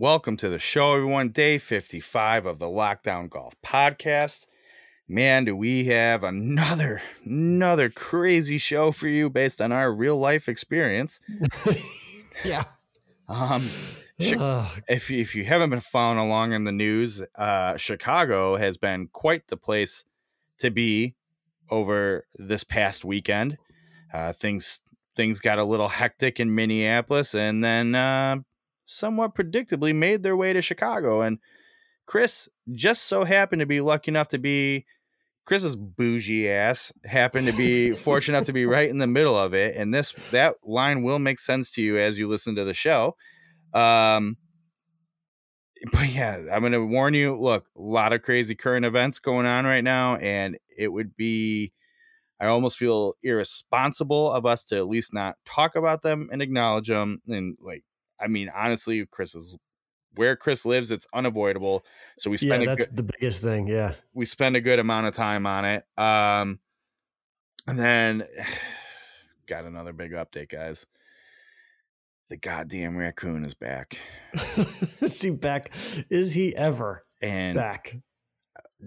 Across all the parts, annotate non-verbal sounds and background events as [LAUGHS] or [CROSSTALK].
Welcome to the show, everyone. Day 55 of the Lockdown Golf Podcast. Man, do we have another another crazy show for you based on our real life experience. [LAUGHS] yeah. Um if you, if you haven't been following along in the news, uh, Chicago has been quite the place to be over this past weekend. Uh, things things got a little hectic in Minneapolis, and then uh, somewhat predictably made their way to Chicago. And Kris just so happened to be lucky enough to be Kris's bougie ass happened to be [LAUGHS] fortunate enough to be right in the middle of it. And this that line will make sense to you as you listen to the show. Um, but yeah, I'm going to warn you. Look, a lot of crazy current events going on right now, and it would be, I almost feel irresponsible of us to at least not talk about them and acknowledge them. And like, I mean, honestly, Kris is where Kris lives. It's unavoidable. So we spend yeah, that's good, the biggest thing. Yeah, we spend a good amount of time on it. Um, and then [SIGHS] got another big update, guys the goddamn raccoon is back. [LAUGHS] is he back? Is he ever and back?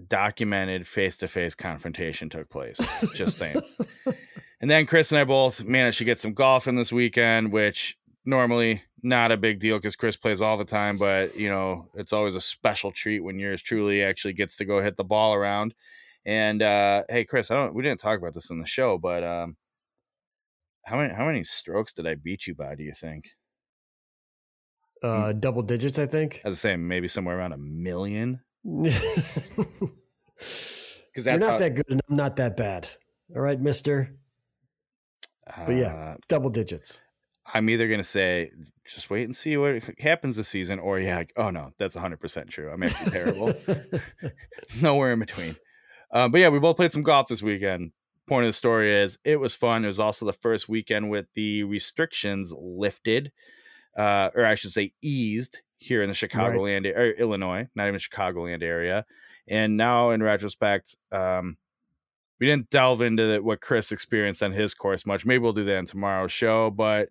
Documented face to face confrontation took place. Just saying. [LAUGHS] and then Kris and I both managed to get some golf in this weekend, which normally not a big deal because Kris plays all the time, but you know, it's always a special treat when yours truly actually gets to go hit the ball around. And uh hey Kris, I don't we didn't talk about this in the show, but um how many how many strokes did I beat you by? Do you think? Uh, double digits, I think. As I say, maybe somewhere around a million. [LAUGHS] Because you're not how, that good, and I'm not that bad. All right, Mister. Uh, but yeah, uh, double digits. I'm either gonna say just wait and see what happens this season, or yeah, like, oh no, that's 100 percent true. I'm actually terrible. [LAUGHS] [LAUGHS] Nowhere in between. Um, but yeah, we both played some golf this weekend point of the story is it was fun. It was also the first weekend with the restrictions lifted, uh, or I should say eased here in the Chicagoland right. or Illinois, not even Chicagoland area. And now, in retrospect, um, we didn't delve into the, what Kris experienced on his course much. Maybe we'll do that in tomorrow's show. But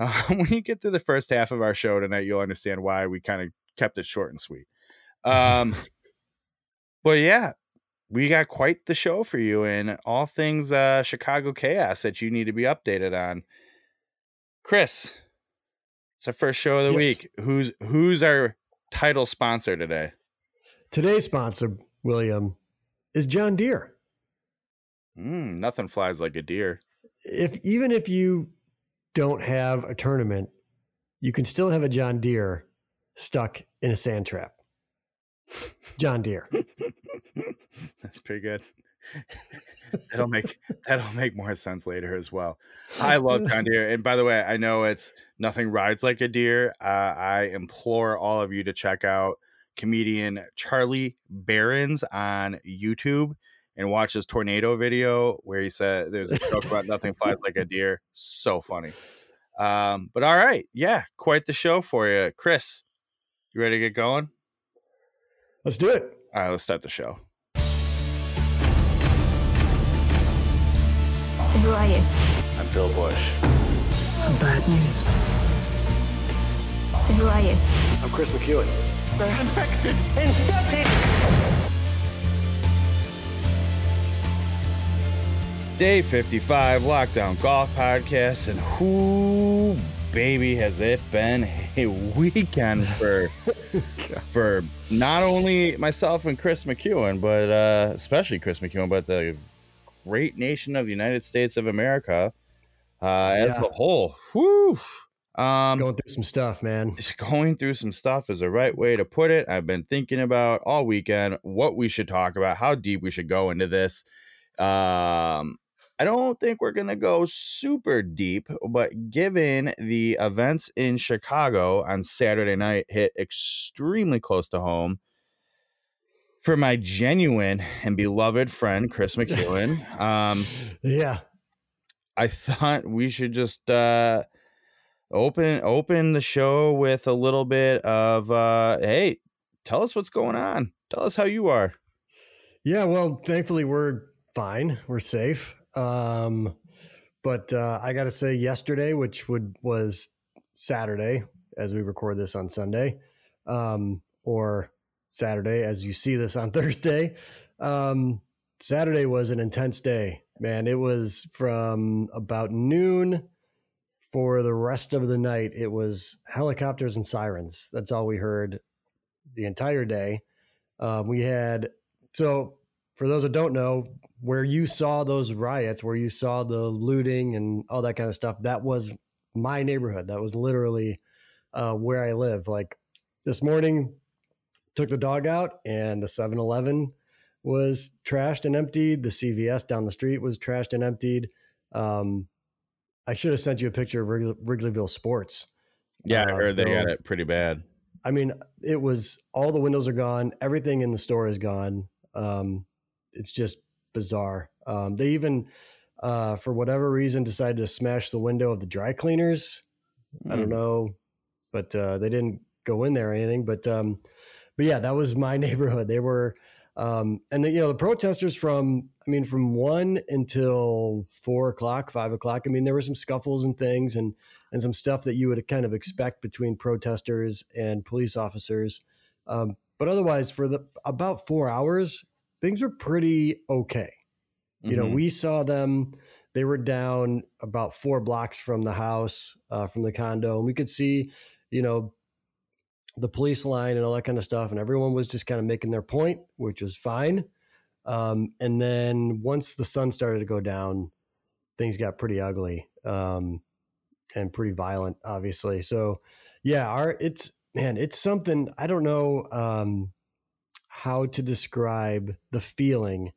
uh, [LAUGHS] when you get through the first half of our show tonight, you'll understand why we kind of kept it short and sweet. Um, [LAUGHS] but yeah, we got quite the show for you and all things uh, Chicago chaos that you need to be updated on. Kris, it's our first show of the yes. week. Who's who's our title sponsor today? Today's sponsor, William, is John Deere. Mm, nothing flies like a deer. If even if you don't have a tournament, you can still have a John Deere stuck in a sand trap. John Deere. [LAUGHS] That's pretty good. [LAUGHS] that'll make that'll make more sense later as well. I love John Deere, and by the way, I know it's nothing rides like a deer. Uh, I implore all of you to check out comedian Charlie Berens on YouTube and watch his tornado video where he said there's a joke about nothing flies like a deer. So funny. Um, but all right, yeah, quite the show for you, Kris. You ready to get going? Let's do it. All right, let's start the show. So who are you? I'm Bill Bush. Some bad news. So who are you? I'm Kris McEwen. They're infected! Infected! Day 55 Lockdown Golf Podcast, and who baby has it been a [LAUGHS] weekend for [LAUGHS] for not only myself and Kris McEwen, but uh, especially Kris McEwen, but the great nation of the United States of America uh, yeah. as a whole. Whew. Um, going through some stuff, man. [LAUGHS] Going through some stuff is the right way to put it. I've been thinking about all weekend what we should talk about, how deep we should go into this. Um, I don't think we're going to go super deep, but given the events in Chicago on Saturday night hit extremely close to home for my genuine and beloved friend, Kris McEwen. [LAUGHS] Um, yeah. I thought we should just uh, open open the show with a little bit of uh, hey, tell us what's going on. Tell us how you are. Yeah, well, thankfully we're fine. We're safe. Um, but uh, I got to say, yesterday, which would was Saturday, as we record this on Sunday, um, or Saturday, as you see this on [LAUGHS] Thursday. Um, Saturday was an intense day, man. It was from about noon for the rest of the night. It was helicopters and sirens. That's all we heard the entire day. Um, we had so for those that don't know, where you saw those riots, where you saw the looting and all that kind of stuff, that was my neighborhood. That was literally uh, where I live. Like this morning, took the dog out, and the 7 Eleven was trashed and emptied. The CVS down the street was trashed and emptied. Um, I should have sent you a picture of Wrigleyville Sports. Yeah, I Uh, heard they they'll- got it pretty bad. I mean, it was all the windows are gone. Everything in the store is gone. Um, it's just bizarre. Um, they even, uh, for whatever reason, decided to smash the window of the dry cleaners. I don't Mm. know, but uh, they didn't go in there or anything. But um, but yeah, that was my [LAUGHS] neighborhood. They were, um, and the, you know, the protesters from, I mean, from one until four o'clock, five o'clock. I mean, there were some scuffles and things, and and some stuff that you would kind of expect between protesters and police officers. Um, but otherwise, for the about four hours, things were pretty okay. You know, Mhm. we saw them. They were down about four blocks from the house, uh, from the condo, and we could see, you know, the police line and all that kind of stuff. And everyone was just kind of making their point, which was fine. Um, and then once the sun started to go down, things got pretty ugly um, and pretty violent, obviously. So, yeah, our it's man, it's something I don't know um, how to describe the feeling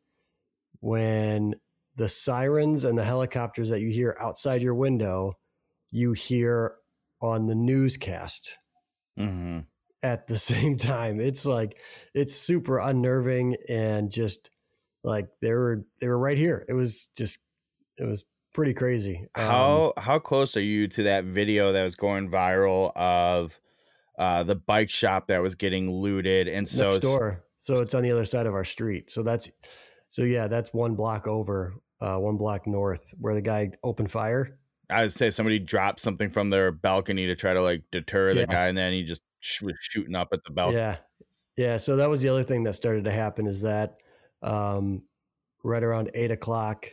when the sirens and the helicopters that you hear outside your window, you hear on the newscast Mhm. at the [LAUGHS] same time. It's like it's super unnerving and just like they were they were right here. It was just it was pretty crazy. Um, How how close are you to that video that was going viral of uh the bike shop that was getting looted and so next door. So it's on the other side of our street. So that's so yeah, that's one block over, uh, one block north, where the guy opened fire. I would say somebody dropped something from their balcony to try to like deter the Yeah. guy and then he just sh- was shooting up at the balcony. Yeah, yeah. So that was the other thing that started to happen is that um, right around eight o'clock,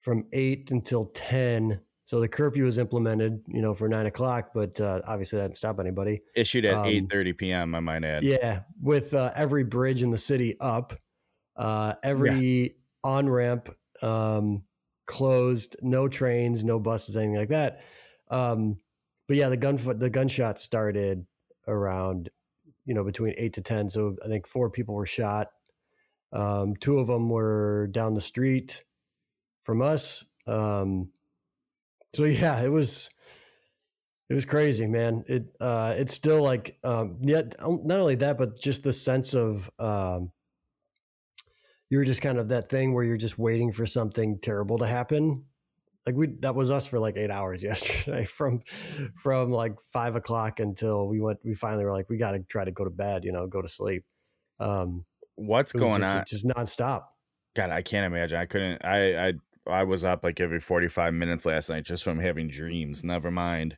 from eight until ten. So the curfew was implemented, you know, for nine o'clock, but uh, obviously that didn't stop anybody. Issued at Um, 8:30 p.m. I might add. Yeah, with uh, every bridge in the city up, uh, every on ramp um, closed, no trains, no buses, anything like that. Um, but yeah, the gun the gunshots started around, you know, between eight to ten. So I think four people were shot. Um, two of them were down the street from us. Um, so yeah, it was it was crazy, man. It uh, it's still like um, yet not only that, but just the sense of um, you're just kind of that thing where you're just waiting for something terrible to happen. Like we that was us for like eight hours [LAUGHS] yesterday, from from like five o'clock until we went. We finally were like, we got to try to go to bed, you know, go to sleep. Um, What's going just, on? Just nonstop. God, I can't imagine. I couldn't. I I I was up like every 45 minutes last night just from having dreams. Never mind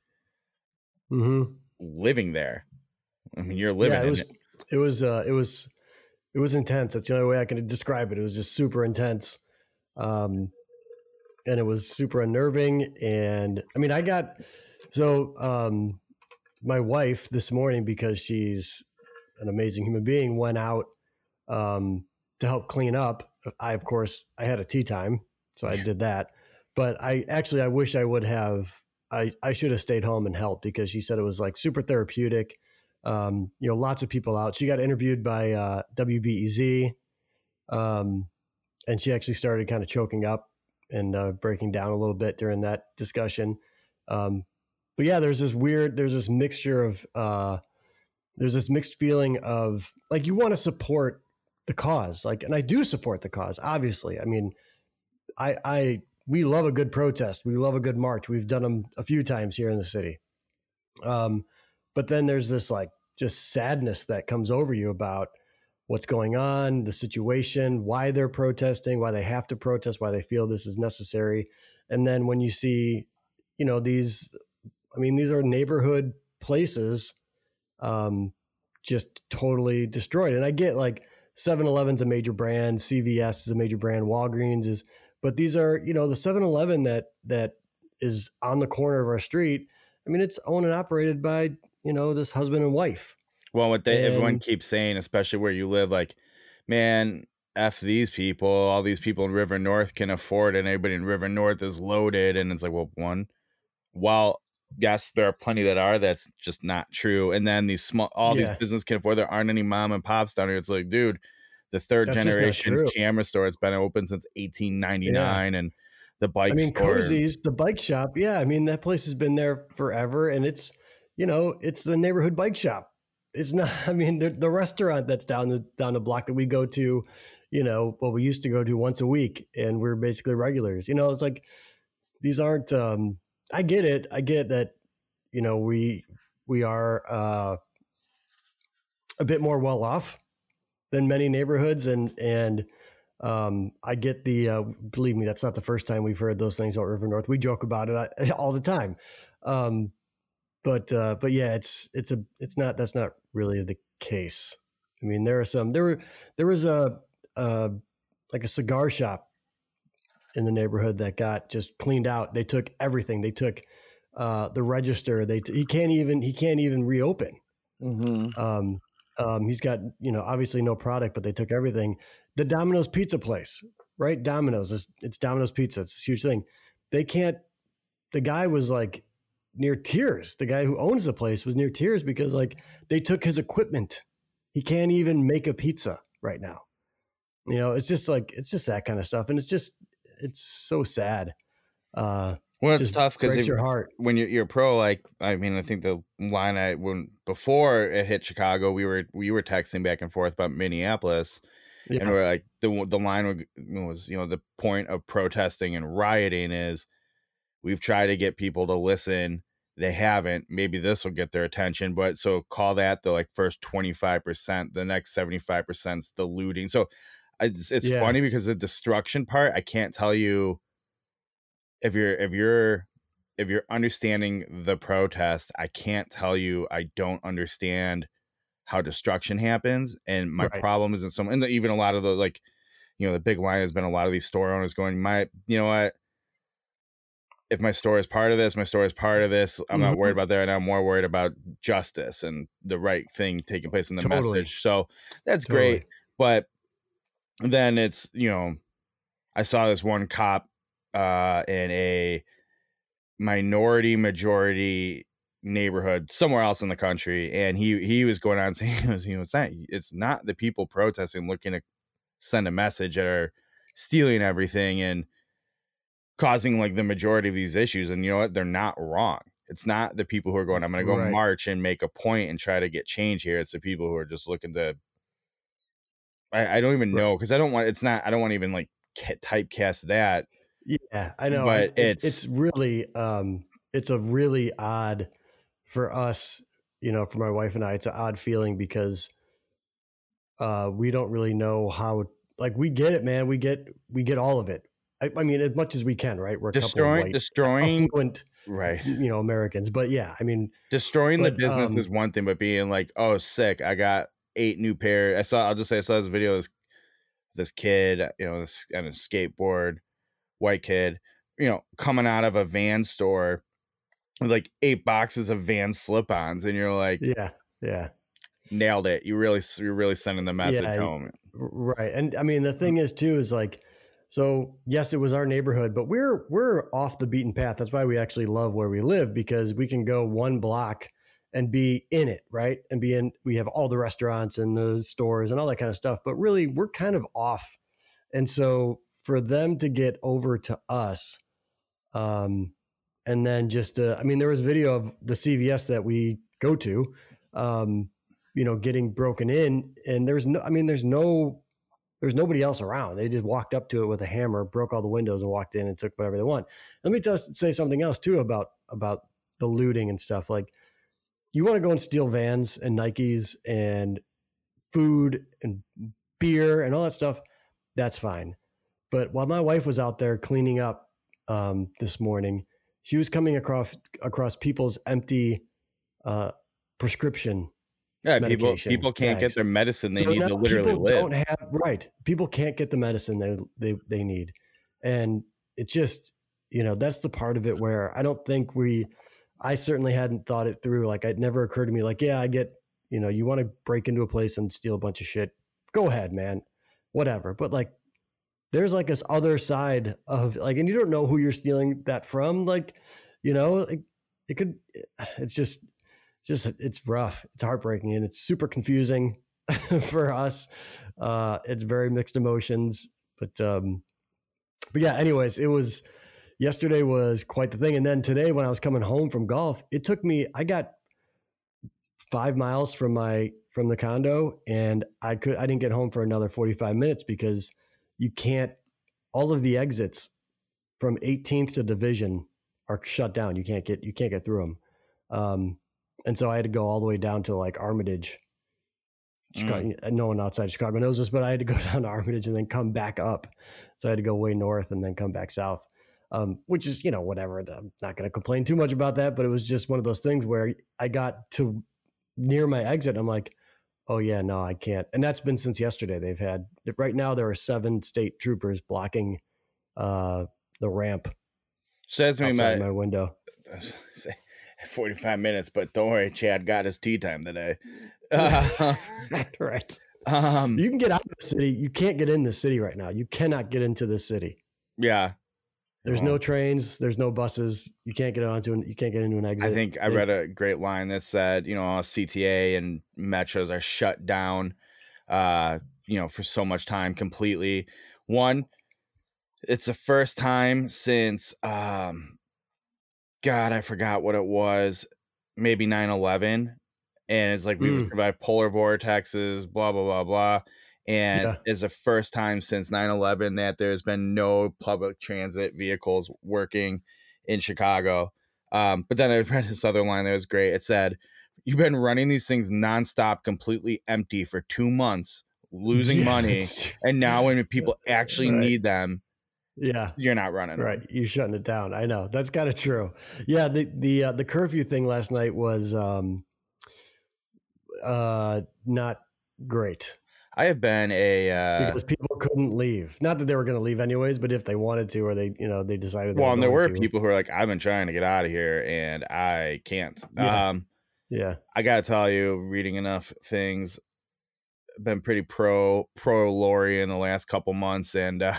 Mm-hmm. living there. I mean, you're living yeah, it was it. it was uh it was it was intense. That's the only way I can describe it. It was just super intense. Um and it was super unnerving and I mean I got so um my wife this morning because she's an amazing human being went out um to help clean up. I of course I had a tee time, so I did that. But I actually I wish I would have I, I should have stayed home and helped because she said it was like super therapeutic um, you know, lots of people out. She got interviewed by uh, WBEZ, um, and she actually started kind of choking up and uh, breaking down a little bit during that discussion. Um, but yeah, there's this weird, there's this mixture of, uh, there's this mixed feeling of like you want to support the cause, like, and I do support the cause. Obviously, I mean, I, I, we love a good protest. We love a good march. We've done them a few times here in the city. Um, but then there's this like just sadness that comes over you about what's going on, the situation, why they're protesting, why they have to protest, why they feel this is necessary. And then when you see, you know, these, I mean, these are neighborhood places um, just totally destroyed. And I get like 7-Eleven's a major brand, CVS is a major brand, Walgreens is, but these are you know the 7-Eleven that that is on the corner of our street. I mean, it's owned and operated by you know this husband and wife. Well, what they everyone keeps saying, especially where you live, like, man, f these people. All these people in River North can afford it. And everybody in River North is loaded, and it's like, well, one, while yes, there are plenty that are. That's just not true. And then these small, all Yeah. these businesses can afford. There aren't any mom and pops down here. It's like, dude, the third That's generation camera store. It's been open since 1899, and the bike I mean, store. Cozy's, the bike shop. Yeah, I mean that place has been there forever, and it's you know it's the neighborhood bike shop. It's not. [LAUGHS] I mean, the, the restaurant that's down the down the block that we go to, you know, what we used to go to once a week, and we're basically regulars. You know, it's like these aren't. um I get it. I get that. You know, we we are uh, a bit more well off than many neighborhoods, and and um, I get the uh, believe me, that's not the first time we've heard those things about River North. We joke about it uh, [LAUGHS] all the time, um, but uh, but yeah, it's it's a it's not that's not really the case. I mean, there are some there were there was a uh, like a cigar shop in the neighborhood that got just cleaned out. They took everything. They took uh, the register. They t- he can't even he can't even reopen. Um, um, he's got you know obviously no product, but they took everything. The Domino's Pizza place, right? Domino's, it's, it's Domino's Pizza. It's this huge thing. They can't. The guy was like near tears. The guy who owns the place was near tears because like they took his equipment. He can't even make a pizza right now. You know, it's just like it's just that kind of stuff, and it's just it's so sad. Uh, well, it's tough because breaks your heart. when you're, you're pro, like I mean, I think the line I when before it hit Chicago, we were we were texting back and forth about Minneapolis, and we're like the the line was you know the point of protesting and rioting is we've tried to get people to listen, they haven't. Maybe this will get their attention, but so call that the like first twenty five percent. The next seventy five percent's the looting. So it's it's Yeah. funny because the destruction part, I can't tell you if you're if you're if you're understanding the protest, I can't tell you I don't understand how destruction happens. And my Right. problem isn't so and even a lot of the like, you know, the big line has been a lot of these store owners going, My you know what? If my store is part of this, my store is part of this. I'm not worried Mhm. about that. And I'm more worried about justice and the right thing taking place in the Totally. message. So that's Totally. great. But then it's, you know, I saw this one cop uh in a minority majority neighborhood somewhere else in the country and he he was going on [LAUGHS] saying you know it's not it's not the people protesting looking to send a message that are stealing everything and causing like the majority of these issues and you know what they're not wrong it's not the people who are going i'm going to go Right. march and make a point and try to get change here it's the people who are just looking to i, I don't even Right. know because i don't want it's not i don't want to even like typecast that Yeah, I know. But It- it- it's- it's really um it's a really odd for us, you know, for my wife and I, it's an odd feeling because uh we don't really know how like we get it, man. We get we get all of it. I, I mean, as much as we can, right? We're a couple of destroying white, destroying affluent, right you know, Americans. But yeah, I mean, destroying the business um, is one thing, but being like, oh, sick, I got eight new pair. I saw, I'll just say, I saw this video. This this kid, you know, this on a skateboard, white kid, you know, coming out of a van store with like eight boxes of van slip-ons, and you're like, yeah, yeah. nailed it. You really, you're really sending the message Yeah, home. Right. And I mean the mm. thing is too is like so yes it was our neighborhood but we're we're off the beaten path. That's why we actually love where we live because we can go one block and be in it, right? And be in we have all the restaurants and the stores and all that kind of stuff, but really we're kind of off. And so for them to get over to us um and then just uh, I mean there was video of the CVS that we go to um you know getting broken in and there's no i mean there's no there's nobody else around. They just walked up to it with a hammer broke all the windows and walked in and took whatever they want. Let me just say something else too about about the looting and stuff like you want to go and steal vans and nikes and food and beer and all that stuff that's fine but while my wife was out there cleaning up um, this morning she was coming across across people's empty uh, prescription Yeah, people people can't bags. get their medicine they So need to literally people live. Don't have right. People can't get the medicine they they they need, and it just you know that's the part of it where I don't think we. I certainly hadn't thought it through. Like it never occurred to me. Like yeah, I get you know you want to break into a place and steal a bunch of shit. Go ahead, man. Whatever. But like there's like this other side of like, and you don't know who you're stealing that from. Like you know, it, it could. It's just just it's rough. It's heartbreaking and it's super confusing [LAUGHS] for us. Uh, it's very mixed emotions, but um, but yeah. Anyways, it was yesterday was quite the thing, and then today when I was coming home from golf, it took me. I got five miles from my from the condo, and I could I didn't get home for another forty five minutes because you can't. All of the exits from 18th to Division are shut down. You can't get you can't get through them. Um, and so I had to go all the way down to like Armitage. Chicago, No one outside Chicago knows this, but I had to go [LAUGHS] down to Armitage and then come back up. So I had to go way north and then come back south, um, which is you know whatever. I'm not going to complain too much about that, but it was just one of those things where I got to near my exit. I'm like, oh yeah, no, I can't. And that's been since yesterday. They've had right now there are seven state troopers blocking uh, the ramp Says me, my, my window. [LAUGHS] 45 minutes, but don't worry, Chad got his tee time today. Uh, [LAUGHS] right. um, You can get out of the city. You can't get in the city right now. You cannot get into the city. yeah, There's no trains. There's no buses. You can't get onto. An, you can't get into an exit. I think I read a great line that said, you know, CTA and metros are shut down, uh, you know, for so much time completely. One, it's the first time since, um, God, I forgot what it was, maybe 9 11. And it's like we Mm. survived polar vortexes, blah, blah, blah, blah. And Yeah. it's the first time since 9 11 that there's been no public transit vehicles working in Chicago. Um, but then I read this other line that was great. It said, You've been running these things nonstop, completely empty for two months, losing money. And now when people [LAUGHS] actually Right. need them, Yeah. you're not running. Right. You're shutting it down. I know. That's kind of true. Yeah. The the uh, the curfew thing last night was um uh not great I have been a uh, because people couldn't leave. Not that they were going to leave anyways, but if they wanted to, or they you know they decided. They well, and there were to. people who are like, I've been trying to get out of here and I can't. Yeah. Um, Yeah. I gotta tell you, reading enough things, been pretty pro pro Lori in the last couple months, and uh,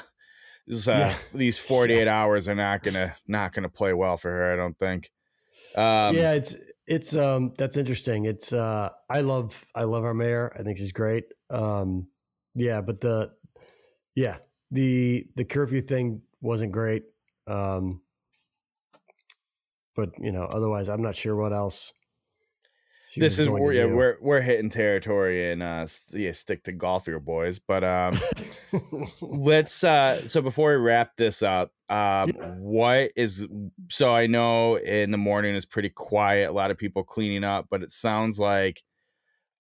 this, uh, Yeah. these [LAUGHS] forty eight hours are not gonna not gonna play well for her. I don't think. Um, yeah, it's it's um that's interesting. It's uh I love I love our mayor. I think she's great. Um yeah, but the yeah, the the curfew thing wasn't great. Um but you know, otherwise I'm not sure what else. this is where yeah do. we're we're hitting territory and uh yeah stick to golf here boys but um [LAUGHS] let's uh so before we wrap this up um what is so i know in the morning is pretty quiet a lot of people cleaning up but it sounds like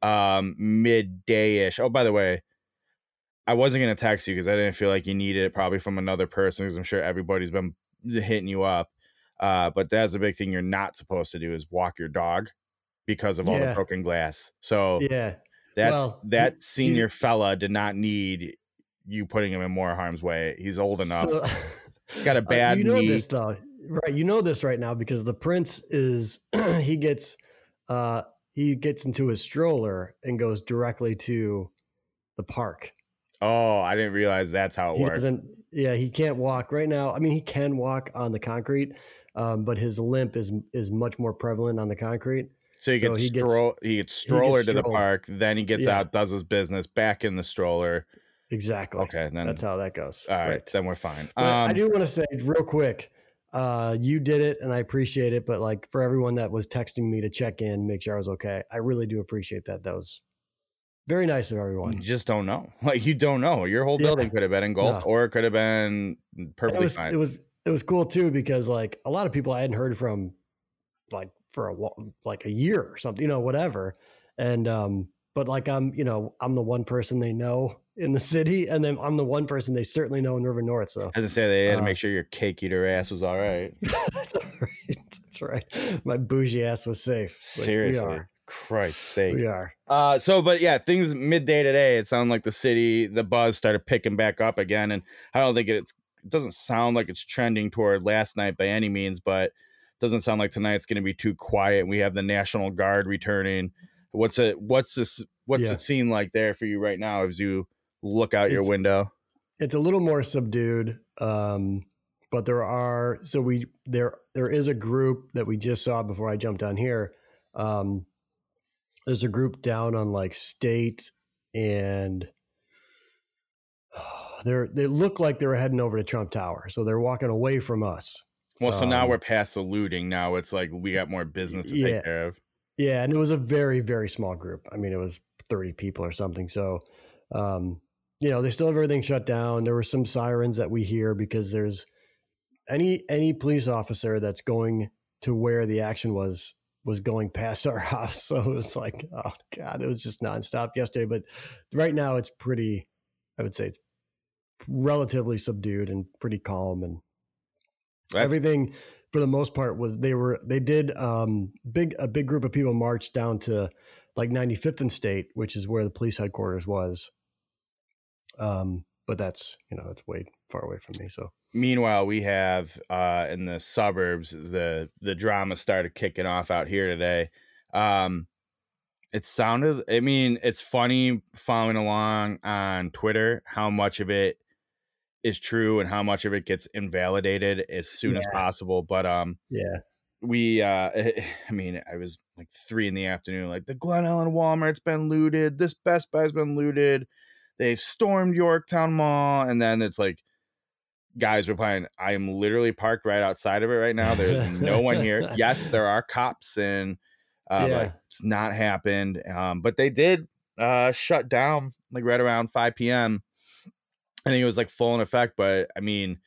um midday-ish oh by the way i wasn't going to text you because i didn't feel like you needed it probably from another person because i'm sure everybody's been hitting you up uh but that's a big thing you're not supposed to do is walk your dog because of all the broken glass so yeah. that's Well, that he- senior fella did not need you putting him in more harm's way. He's old enough. So- He's got a [LAUGHS] Uh, bad you know knee. this though, right? You know this right now because the prince is [CLEARS THROAT] he gets uh he gets into his stroller and goes directly to the park. oh, I didn't realize that's how it He doesn't. Yeah, he can't walk right now. I mean, he can walk on the concrete, um, but his limp is is much more prevalent on the concrete. So he so gets he gets- stroll he gets stroller to the park, then he gets Yeah. out, does his business, back in the stroller. Exactly. Okay, then That's how that goes. all right, Right. then we're fine. But I Um, do want to say real quick, uh, you did it, and I appreciate it. But like for everyone that was texting me to check in, make sure I was okay, I really do appreciate that. That was very nice of everyone. you just don't know. [LAUGHS] Like you don't know. Your whole Yeah. building could have been engulfed No. or it could have been it perfectly was fine. it was it was cool too because like a lot of people I hadn't heard from like for a like a year or something, you know, whatever. And um, but like I'm, you know, I'm the one person they know in the city, and then I'm the one person they certainly know in River North. So As I say, they had to Uh, make sure your cake eater ass was all right. [LAUGHS] that's all right. That's right. My bougie ass was safe. Seriously. are. Christ's sake. We are. Uh, so, but yeah, things midday today, it sounded like the city, the buzz started picking back up again. And I don't think it's, it doesn't sound like it's trending toward last night by any means, but it doesn't sound like tonight's going to be too quiet. We have the National Guard returning. What's it, what's this, what's Yeah. it seem like there for you right now as you look out your window? It's a little more subdued. Um, but there are so we there there is a group that we just saw before I jumped on here. Um, there's a group down on like state and [SIGHS] they're they look like they're heading over to Trump Tower. So they're walking away from us. Well, so now Um, we're past the looting. Now it's like we got more business to Yeah. take care of. Yeah, and it was a very very small group. I mean, it was 30 people or something. So um, you know, they still have everything shut down. There were some sirens that we hear because there's any any police officer that's going to where the action was was going past [LAUGHS] our house. So it was like, oh god, it was just nonstop yesterday. But right now, it's pretty. I would say it's relatively subdued and pretty calm, and That's- everything for the most part was they were they did um big a big group of people marched down to like 95th and state which is where the police headquarters was um but that's you know that's way far away from me so. Meanwhile we have uh in the suburbs the the drama started kicking off out here today. Um it sounded i mean it's funny following along on twitter how much of it is true and how much of it gets invalidated as soon as possible but um yeah. we uh [LAUGHS] i mean i was like three in the afternoon like the glen ellyn walmart's been looted. This best buy's been looted they've stormed yorktown mall and then it's like guys replying i am literally parked right outside of it right now there's no one here yes [LAUGHS] there are cops and uh Yeah. like it's not happened um but they did uh shut down like right around 5 p.m i think it was like full in effect but i mean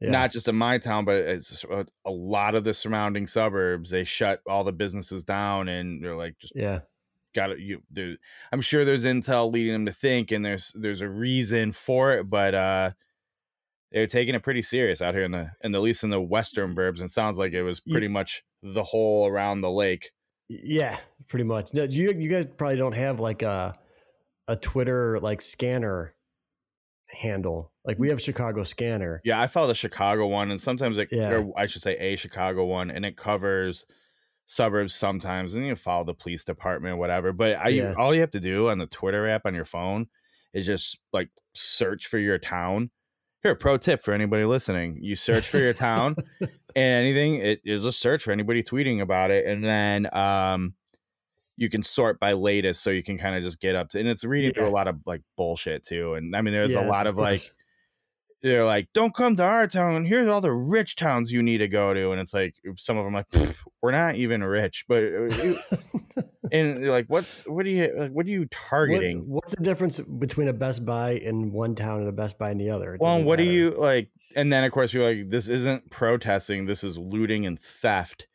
yeah not just in my town, but it's a, a lot of the surrounding suburbs. They shut all the businesses down, and they're like, just yeah got to you. there- I'm sure there's intel leading them to think, and there's there's a reason for it, but uh, they're taking it pretty serious out here in the in the at least in the western burbs. And sounds like it was pretty much the whole around the lake. yeah pretty much No, you you guys probably don't have like a a twitter like scanner handle like we have chicago scanner Yeah, I follow the Chicago one, and sometimes it, Yeah. I should say a Chicago one, and it covers suburbs sometimes, and you follow the police department, whatever. But I, Yeah. all you have to do on the Twitter app on your phone is just like search for your town. Here, a pro tip for anybody listening: you search for your town, and [LAUGHS] anything it is a search for anybody tweeting about it, and then um, you can sort by latest, so you can kind of just get up to. And it's reading through a lot of like bullshit too, and I mean, there's Yeah, a lot of like course. They're like, don't come to our town. Here's all the rich towns you need to go to. And it's like, some of them like, we're not even rich, but, uh, you-" [LAUGHS] and they're like, what's, what are you, like, what are you What- targeting? what's the difference between a Best Buy in one town and a Best Buy in the other? It well, what do you like? And then of course you're like, this isn't protesting. This is looting and theft.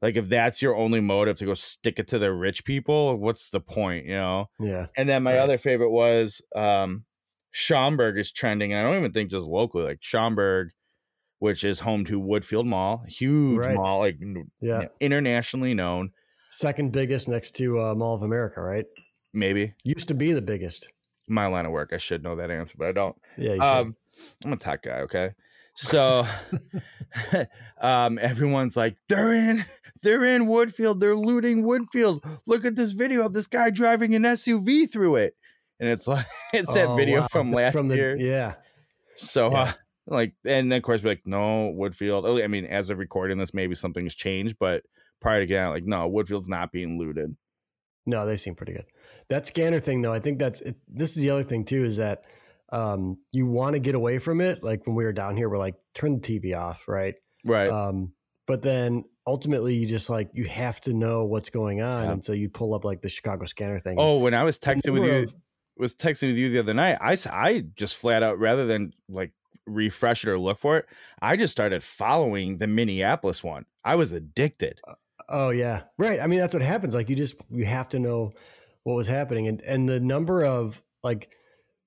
Like if that's your only motive to go stick it to the rich people, what's the point, you know? Yeah, And then my Right. other favorite was um Schaumburg is trending, and I don't even think just locally, like Schaumburg, which is home to Woodfield Mall, huge Right. mall, like yeah. internationally known, Second biggest next to uh, Mall of America, right? maybe. Used to be the biggest. My line of work, I should know that answer, but I don't. Yeah, you should. Um, I'm a tech guy, okay? So [LAUGHS] [LAUGHS] um everyone's like, they're in, they're in Woodfield, they're looting Woodfield. Look at this video of this guy driving an SUV through it. And it's like [LAUGHS] it's that Oh, video wow, from last the- year. Yeah, So, Yeah. uh, like, and then of course, we're like, no, Woodfield. oh, I mean, as of recording this, maybe something's changed, but prior to getting out, like, no, Woodfield's not being looted. no, they seem pretty good. That scanner thing, though, I think that's it, this is the other thing too is that um, you want to get away from it. Like when we were down here, we're like, turn the TV off, right? Right. Um, but then ultimately, you just like you have to know what's going on, Yeah. and so you pull up like the Chicago scanner thing. oh, when I was texting with you, of- was texting with you the other night, I I just flat out, rather than like refresh it or look for it, I just started following the Minneapolis one. I was addicted. Uh, oh yeah, right. I mean, that's what happens. Like you just you have to know what was happening, and and the number of like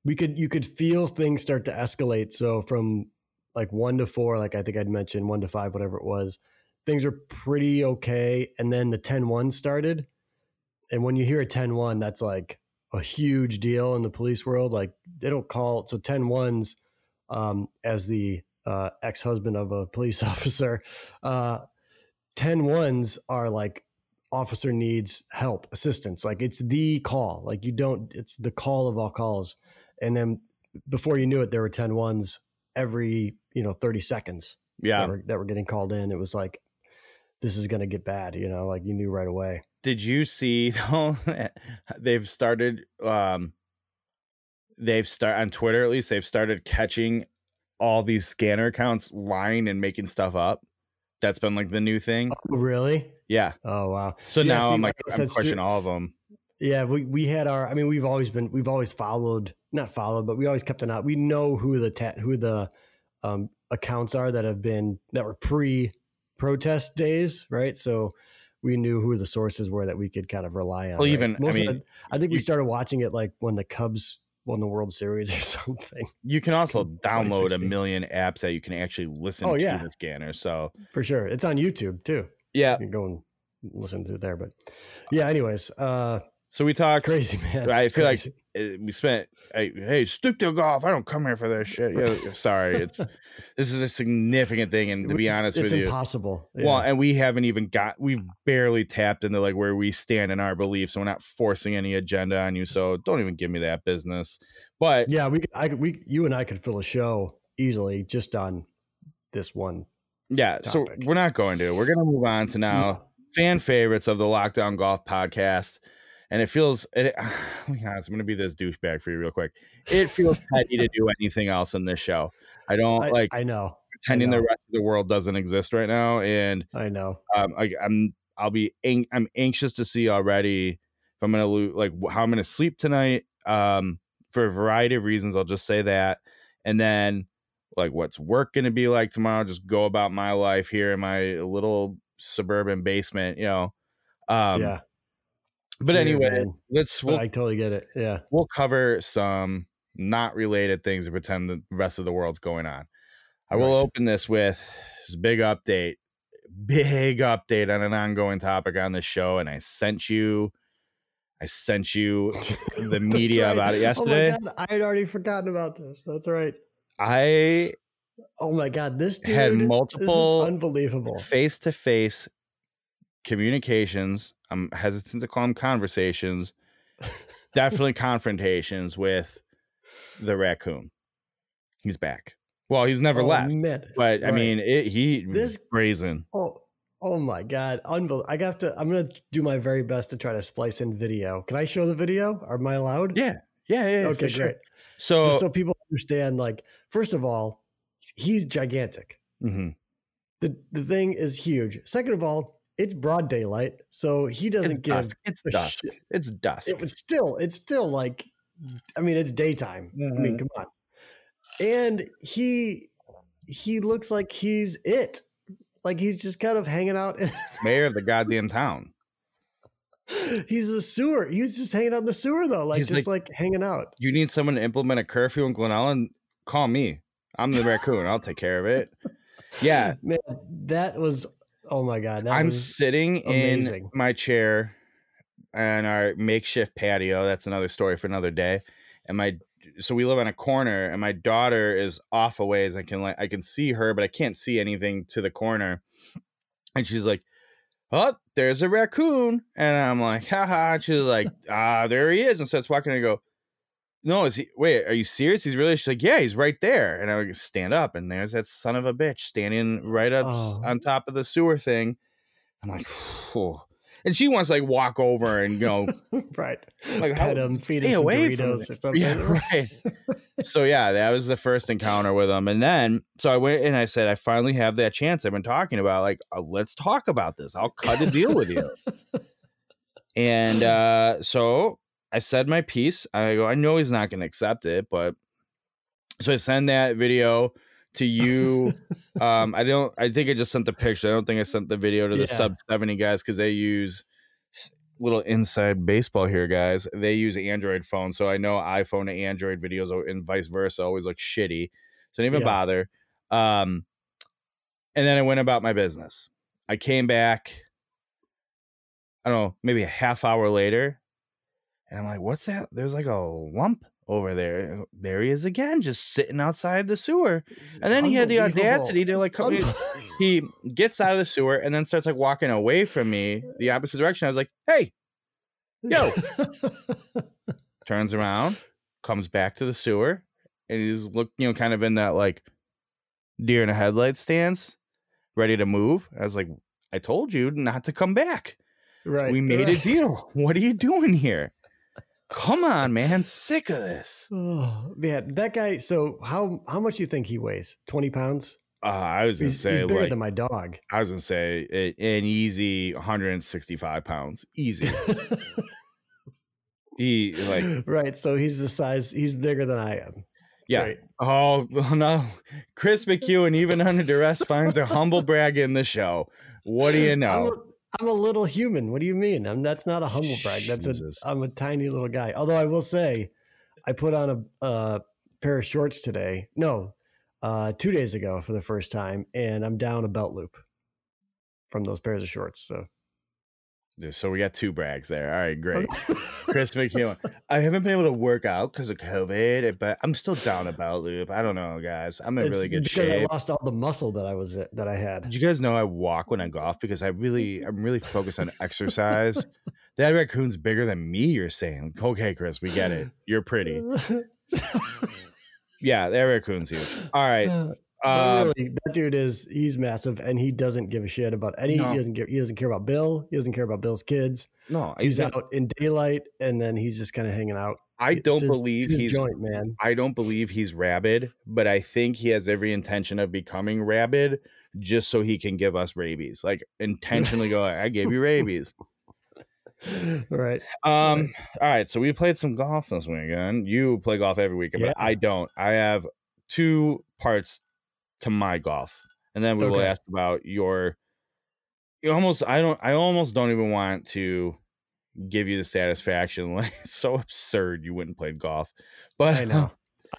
we could you could feel things start to escalate. So from like one to four, like I think I'd mentioned one to five, whatever it was, things were pretty okay, and then the 10-1 started, and when you hear a 10-1, that's like a huge deal in the police world. Like they don't call so 10 ones um, as the uh, ex-husband of a police [LAUGHS] officer. Uh, 10 ones are like officer needs help, assistance. Like it's the call. Like you don't, it's the call of all calls. And then before you knew it, there were 10 ones every, you know, 30 seconds Yeah. that, were, that were getting called in. It was like, this is going to get bad, you know, like you knew right away. Did you see [LAUGHS] though? they've started. Um, they've start on Twitter at least. They've started catching all these scanner accounts lying and making stuff up. That's been like the new thing. Oh, really? Yeah. Oh, wow. So Yeah, now see, I'm like, I'm questioning all of them. Yeah, we, we had our. I mean, we've always been. We've always followed, not followed, but we always kept an eye. We know who the ta- who the um, accounts are that have been that were pre protest days, right? So we knew who the sources were that we could kind of rely on. Well, right? even- I Most of mean, the- I think we started watching it like when the Cubs won the World Series or [LAUGHS] something. You can also [LAUGHS] download a million apps that you can actually listen Oh, to yeah. the scanner. So For sure, it's on YouTube too. yeah. You can go and listen to it there. But yeah, anyways, uh, So we talked. crazy man. I feel like crazy. uh, we spent hey, hey stick to golf i don't come here for this shit yeah [LAUGHS] sorry it's this is a significant thing and to be honest it's with you it's impossible. well and we haven't even got we've barely tapped into like where we stand in our beliefs so we're not forcing any agenda on you so don't even give me that business but Yeah, we, I, could- we, you and I could fill a show easily just on this one. yeah so we're not going to we're going to move on to now fan favorites of the lockdown golf podcast and it feels it, [SIGHS] let me be honest, i'm to be this douchebag for you real quick it feels petty to do anything else in this show i don't I, like I know, pretending the know. rest of the world doesn't exist right now and I know. um, I, i'm i'll be ang- i'm anxious to see already if i'm gonna lose like how i'm gonna sleep tonight um for a variety of reasons i'll just say that and then like what's work gonna be like tomorrow just go about my life here in my little suburban basement you know um yeah, but anyway let's we'll, I totally get it. Yeah, we'll cover some not related things and pretend the rest of the world's going on. I will open this with this big update, big update on an ongoing topic on this show, and I sent you, I sent you [LAUGHS] the media right. about it yesterday. Oh my god, I had already forgotten about this. That's right. I Oh my god, this dude had multiple is unbelievable. face to face communications. I'm hesitant to call them conversations. [LAUGHS] Definitely confrontations with the raccoon. He's back. Well, he's never Oh, left, man. but I mean, it, he This- brazen. Oh, oh my god, unbelievable! I got to. I'm gonna do my very best to try to splice in video. Can I show the video? Am I allowed? Yeah, yeah, yeah. Okay, for sure. great. So, so, so people understand. Like, first of all, he's gigantic. mhm. the The thing is huge. Second of all, it's broad daylight, so he doesn't give. dusk. It's dusk. shit. It's dusk. It was still. It's still like. I mean, it's daytime. I mean, mm-hmm. come on. And he he looks like he's it. Like he's just kind of hanging out. in- [LAUGHS] Mayor of the goddamn town. he's the sewer. He was just hanging out in the sewer though, like He's just like, hanging out. You need someone to implement a curfew in Glen Ellyn? Call me. I'm the raccoon. I'll take care of it. Yeah, [LAUGHS] Man, that was oh my god. I'm sitting amazing. in my chair on our makeshift patio. That's another story for another day. And my so we live on a corner, and my daughter is off a ways. I can like I can see her, but I can't see anything to the corner. And she's like, "Oh, there's a raccoon," and I'm like, "Ha And she's like, "Ah, there he is," and starts walking. And I go, "No, is he? Wait, are you serious? He's really?" She's like, "Yeah, he's right there." And I like, stand up, and there's that son of a bitch standing right up Oh. on top of the sewer thing. I'm like, Phew. and she wants to like walk over and you know, [LAUGHS] right. like Pet him, feed him some Doritos or something. yeah, [LAUGHS] right. so yeah, that was the first encounter with him, and then so I went and I said, I finally have that chance I've been talking about. Like, uh, let's talk about this. I'll cut a deal with you. [LAUGHS] And uh, so I said my piece. I go, I know he's not going to accept it, but so I send that video to you. um, I don't. I think I just sent the picture. I don't think I sent the video to the Yeah. sub seventy guys because they use little inside baseball here, guys. They use Android phone, so I know iPhone to Android videos and vice versa always look shitty. So I didn't even Yeah. bother. Um, and then I went about my business. I came back. I don't know, maybe a half hour later, and I'm like, "What's that?" There's like a lump over there. There he is again, just sitting outside the sewer. And then he had the audacity to like come. [LAUGHS] He gets out of the sewer and then starts like walking away from me the opposite direction. I was like, "Hey, yo!" [LAUGHS] Turns around, comes back to the sewer, and he's look, you know, kind of in that like deer in a headlight stance, ready to move. I was like, "I told you not to come back. right. we made right. a [LAUGHS] deal. What are you doing here? Come on, man. Sick of this." Oh man, that guy. So how how much do you think he weighs? Twenty pounds. Uh, I was gonna He's, say he's bigger like than my dog. I was gonna say an easy 165 pounds, easy. [LAUGHS] he like right. So he's the size. He's bigger than I am. yeah. Right. Oh [LAUGHS] no, Kris [LAUGHS] McEwen even under duress finds a humble brag in the show. What do you know? A, I'm a little human. What do you mean? I'm that's not a humble brag. That's a Jesus. I'm a tiny little guy. Although I will say, I put on a, a pair of shorts today. No, uh, two days ago for the first time, and I'm down a belt loop from those pairs of shorts. So So we got two brags there. All right, great. [LAUGHS] Kris McEwen. I haven't been able to work out because of COVID, but I'm still down about loop. I don't know, guys. I'm in It's really good because shape. I lost all the muscle that I was that I had. Did you guys know I walk when I golf because I really I'm really focused on exercise. that raccoon's bigger than me, you're saying. Okay, Kris, we get it. You're pretty. [LAUGHS] Yeah, that raccoon's huge. All right. Uh, Um, really, that dude is he's massive and he doesn't give a shit about any No. he doesn't give he doesn't care about Bill, he doesn't care about Bill's kids. no, He's he's out in daylight and then he's just kind of hanging out. I don't his- believe he's joint, man. I don't believe he's rabid, but I think he has every intention of becoming rabid just so he can give us rabies. Like intentionally go, I gave you [LAUGHS] rabies. right. Um. All right. So we played some golf this weekend. You play golf every weekend, but I don't. I have two parts to my golf, and then we will ask about your. You almost. I don't. I almost don't even want to give you the satisfaction. [LAUGHS] Like it's so absurd you wouldn't play golf, but I know.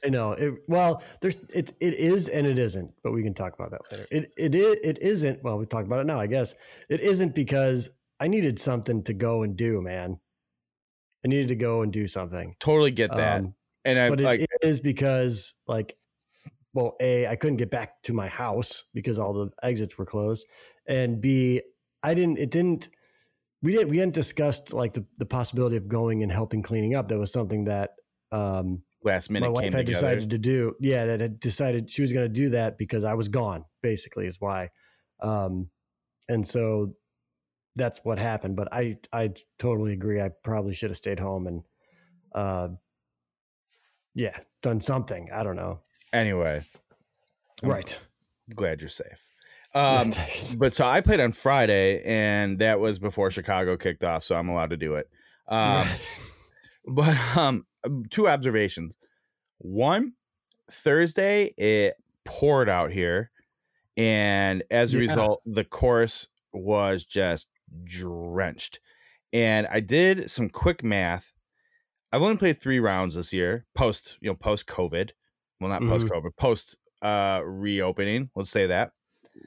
I know. It, well, there's it it is and it isn't, but we can talk about that later. It it is it isn't. Well, we talked about it now, I guess. It isn't because I needed something to go and do, man. I needed to go and do something. totally get that. Um, and I but it, like. it is because like well a i couldn't get back to my house because all the exits were closed and b i didn't it didn't we didn't we hadn't discussed like the, the possibility of going and helping cleaning up that was something that um last minute my wife had together. decided to do yeah that had decided she was going to do that because i was gone basically is why um and so that's what happened but i i totally agree i probably should have stayed home and uh yeah done something i don't know Anyway, I'm right glad you're safe. Um, [LAUGHS] but so I played on Friday, and that was before Chicago kicked off, so I'm allowed to do it. Um, [LAUGHS] but um, two observations. One, Thursday it poured out here, and as a Yeah. result, the course was just drenched. And I did some quick math. I've only played three rounds this year, post you know post COVID. Well, not Mhm. post COVID, post uh reopening. Let's say that.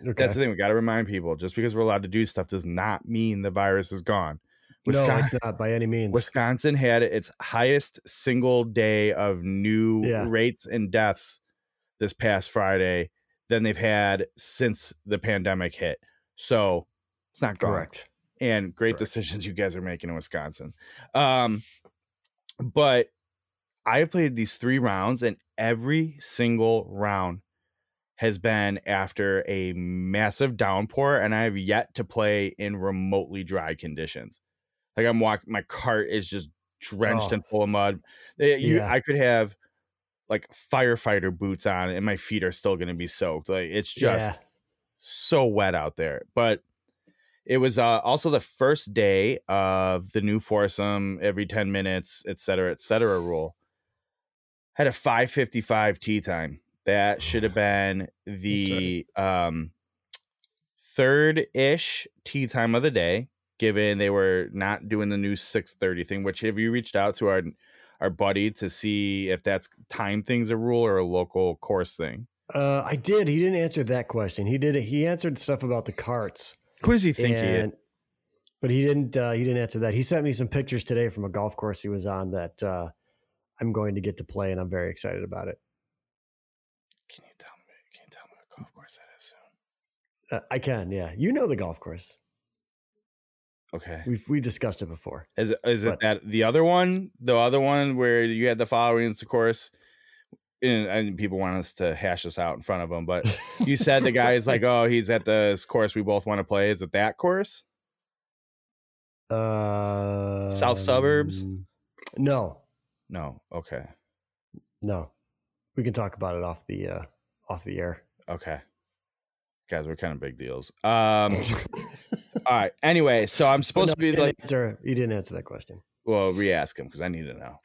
okay. That's the thing. We got to remind people: just because we're allowed to do stuff does not mean the virus is gone. no Wisconsin, it's not by any means Wisconsin had its highest single day of new Yeah. rates and deaths this past Friday than they've had since the pandemic hit. So it's not gone. correct And great Correct. decisions you guys are making in Wisconsin. Um, but I've played these three rounds, and every single round has been after a massive downpour, and I have yet to play in remotely dry conditions. Like I'm walking, my cart is just drenched Oh. and full of mud. Eh, you- I could have like firefighter boots on, and my feet are still going to be soaked. Like it's just yeah so wet out there. But it was uh, also the first day of the new foursome every 10 minutes, et cetera, et cetera rule. Had a 555 tee time. That should have been the um, third ish tee time of the day, given they were not doing the new 630 thing, which have you reached out to our our buddy to see if that's time things a rule or a local course thing? uh i did he didn't answer that question he did he answered stuff about the carts Who does he think he is? and but he didn't. Uh, he didn't answer that. He sent me some pictures today from a golf course he was on that uh, I'm going to get to play, and I'm very excited about it. Can you tell me? Can you tell me what golf course that is soon? Uh, I can. Yeah, you know the golf course. Okay. We've we discussed it before. Is it is it that the other one, the other one where you had the followings, of course, and, and people want us to hash this out in front of them, but you said the [LAUGHS] guy is like, oh, he's at this course we both want to play. Is it that course? Uh, South suburbs? No, No. Okay. no. We can talk about it off the uh, off the air. Okay. Guys, we're kind of big deals. Um. [LAUGHS] all right. Anyway, so I'm supposed No, to be like, answer, you didn't answer that question. well, re-ask him because I need to know.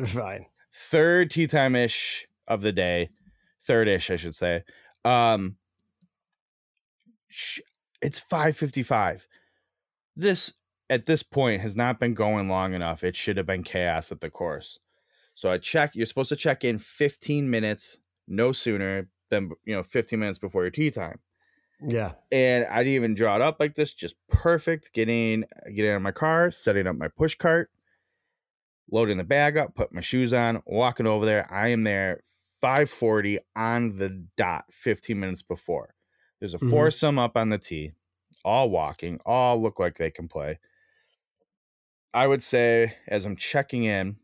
Uh, fine. third tee time ish of the day, third ish, I should say. Um, sh- it's five fifty five. This at this point has not been going long enough. It should have been chaos at the course. So I check. You're supposed to check in fifteen minutes, no sooner than you know fifteen minutes before your tee time Yeah. and I didn't even draw it up like this. Just perfect. Getting getting out of my car, setting up my push cart, loading the bag up, put my shoes on, walking over there. I am there 540 on the dot, 15 minutes before. There's a Mhm. foursome up on the tee, all walking, all look like they can play. I would say as I'm checking in,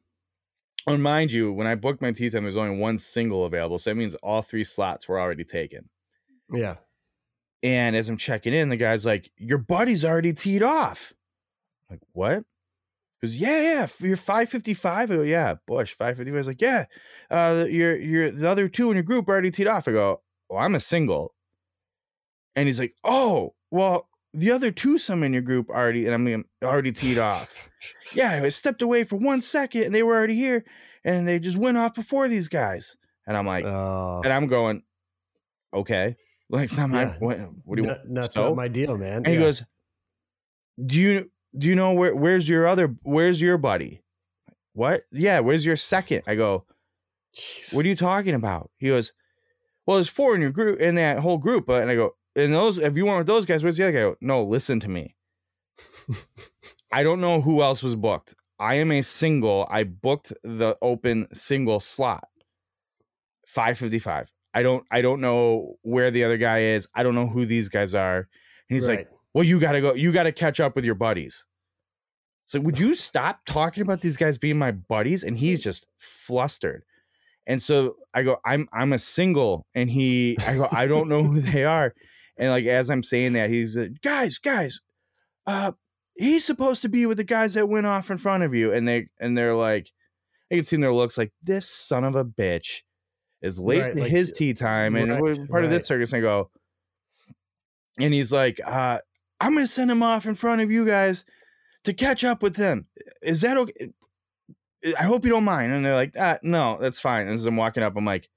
and mind you, when I booked my tee time, there's only one single available. So that means all three slots were already taken. Yeah. And as I'm checking in, the guy's like, Your buddy's already teed off. I'm like, what? He goes, Yeah, yeah, you're 555. I go, Yeah, Bush, 555. He's like, Yeah, uh, you're you're the other two in your group already teed off. I go, Well, I'm a single. And he's like, Oh, well, the other two some in your group already, and I'm like, already teed off. yeah, I stepped away for one second and they were already here and they just went off before these guys. And I'm like, Uh, and I'm going, okay. Like, it's not my, Yeah. what, what do you want? that's so? not my deal, man. and he goes, do you, do you know where, where's your other, where's your buddy? What? Yeah. Where's your second? I go, Jeez. what are you talking about? He goes, well, there's four in your group, in that whole group. And I go, and those, if you went with those guys, where's the other guy? Go, no, listen to me. [LAUGHS] I don't know who else was booked. I am a single. I booked the open single slot. 555. I don't I don't know where the other guy is. I don't know who these guys are. And he's like, "Well, you got to go. You got to catch up with your buddies." So, would you stop talking about these guys being my buddies? And he's just flustered. And so I go, "I'm I'm a single." And he I go, "I don't know who they are." And like as I'm saying that, he's like, "Guys, guys, uh he's supposed to be with the guys that went off in front of you." And they and they're like I can see in their looks like this son of a bitch is late Right, to like, his tee time and right, we're part of this circus. And I go, and he's like, uh, I'm gonna send him off in front of you guys to catch up with them. Is that okay? I hope you don't mind. And they're like, ah, no, that's fine. And as I'm walking up, I'm like,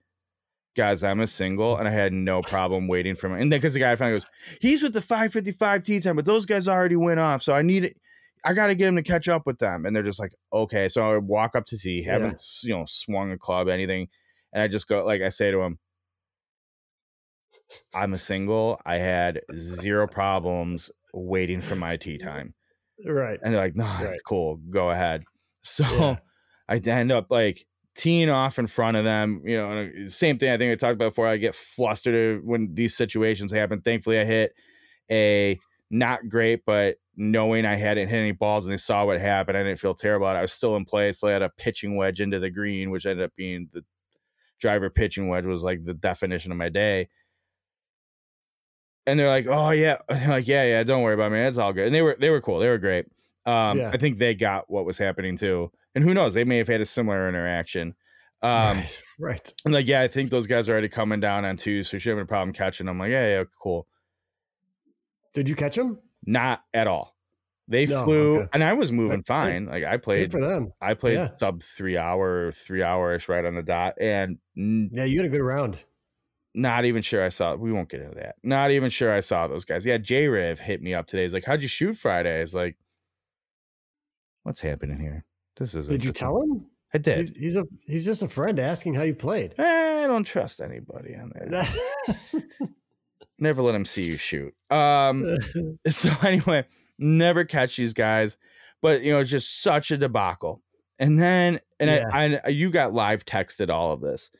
guys, I'm a single, and I had no problem waiting for him. And then because the guy finally goes, he's with the 555 tee time, but those guys already went off, so I need it. I got to get him to catch up with them. And they're just like, okay. So I walk up to tee, haven't s you know swung a club, anything, and I just go like I say to him, I'm a single. I had zero problems waiting for my tee [LAUGHS] time. Right. And they're like, no, Right. it's cool. Go ahead. So Yeah. [LAUGHS] I end up like teeing off in front of them. You know, uh, same thing I think I talked about before. I get flustered when these situations happen. Thankfully, I hit a not great, but knowing I hadn't hit any balls and they saw what happened, I didn't feel terrible. I was still in place. So I had a pitching wedge into the green, which ended up being the driver pitching wedge was like the definition of my day. And they're like, "Oh yeah," [LAUGHS] they're like, "Yeah, yeah, don't worry about me. It's all good." And they were they were cool. They were great. Um, Yeah. I think they got what was happening too. And who knows? They may have had a similar interaction. Um, right. [LAUGHS] right. I'm like, yeah, I think those guys are already coming down on two, so you should have a problem catching. them. I'm like, yeah, yeah, cool. Did you catch him? Not at all. They No, flew, okay. and I was moving Good. fine. Like I Good played, for them. I played Yeah. sub three hour, three hour ish right on the dot, and Yeah, you had a good round. not even sure I saw. We won't get into that. Not even sure I saw those guys. Yeah, J Riv hit me up today. He's like, "How'd you shoot Friday?" It's like, what's happening here? This is. Did you tell him? I did. He's, he's a he's just a friend asking how you played. Eh, I don't trust anybody on there. [LAUGHS] Never let him see you shoot. Um. [LAUGHS] so anyway, never catch these guys. But you know, it's just such a debacle. And then, and Yeah. I, I, you got live texted all of this.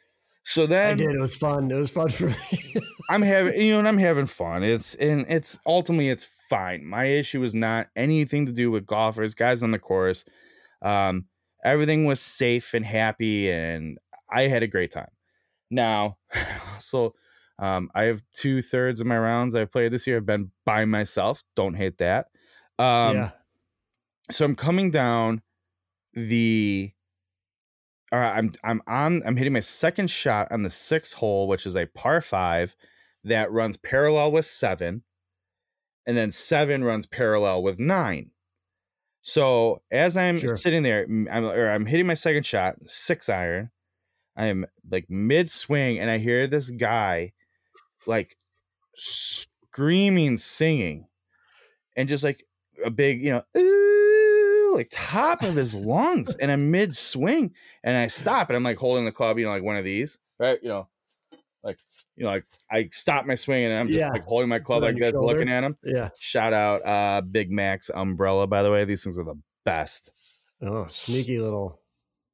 So then I did. It was fun. It was fun for me. I'm having, [LAUGHS] you know, and I'm having fun. It's and it's ultimately it's fine. My issue is not anything to do with golfers, guys on the course. Um, everything was safe and happy, and I had a great time. Now, [LAUGHS] so um, I have two thirds of my rounds I've played this year have been by myself. Don't hate that. Um, yeah. so I'm coming down the all right, I'm I'm on I'm hitting my second shot on the sixth hole, which is a par five that runs parallel with seven, and then seven runs parallel with nine. So as I'm Sure. sitting there, I'm or I'm hitting my second shot, six iron. I am like mid swing, and I hear this guy like screaming, singing, and just like a big, you know, ooh, like top of his lungs, and I'm mid swing, and I stop, and I'm like holding the club, you know, like one of these, right? You know, like you know, like I stop my swing, and I'm just Yeah. like holding my club Put like that, looking at him. Yeah. Shout out, uh, Big Max umbrella, by the way. These things are the best. Oh, sneaky little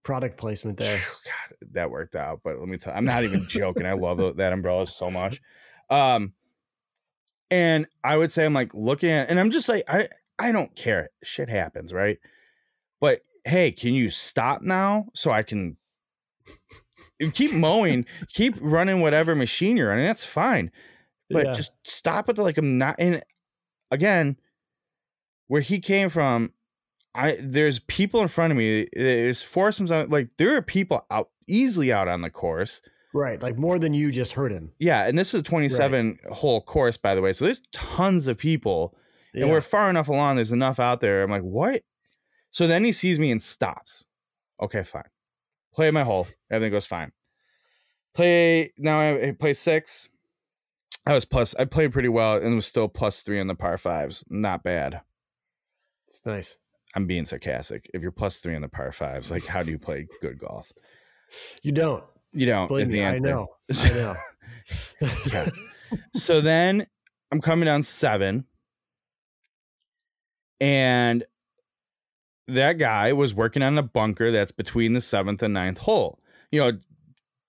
product placement there. God, that worked out. But let me tell you, I'm not even joking. I love that umbrella so much. Um, and I would say I'm like looking at, and I'm just like, I, I don't care. Shit happens, right? But hey, can you stop now so I can keep mowing, keep running whatever machine you're running? That's fine. But Yeah. just stop it. Like I'm not. And again, where he came from, I there's people in front of me. There's foursomes on. Like there are people out easily out on the course. right. Like more than you just heard him. Yeah, and this is a 27 hole course, by the way. So there's tons of people, Yeah. and we're far enough along. There's enough out there. I'm like, what? So then he sees me and stops. Okay, fine. Play my hole. Everything goes fine. Play now. I play six. I was plus. I played pretty well and was still plus three on the par fives. Not bad. it's nice. I'm being sarcastic. If you're plus three on the par fives, like how do you play good golf? You don't. You don't. Believe at me, the I know. [LAUGHS] I know. Yeah. so then I'm coming down seven, and that guy was working on a bunker that's between the seventh and ninth hole. You know,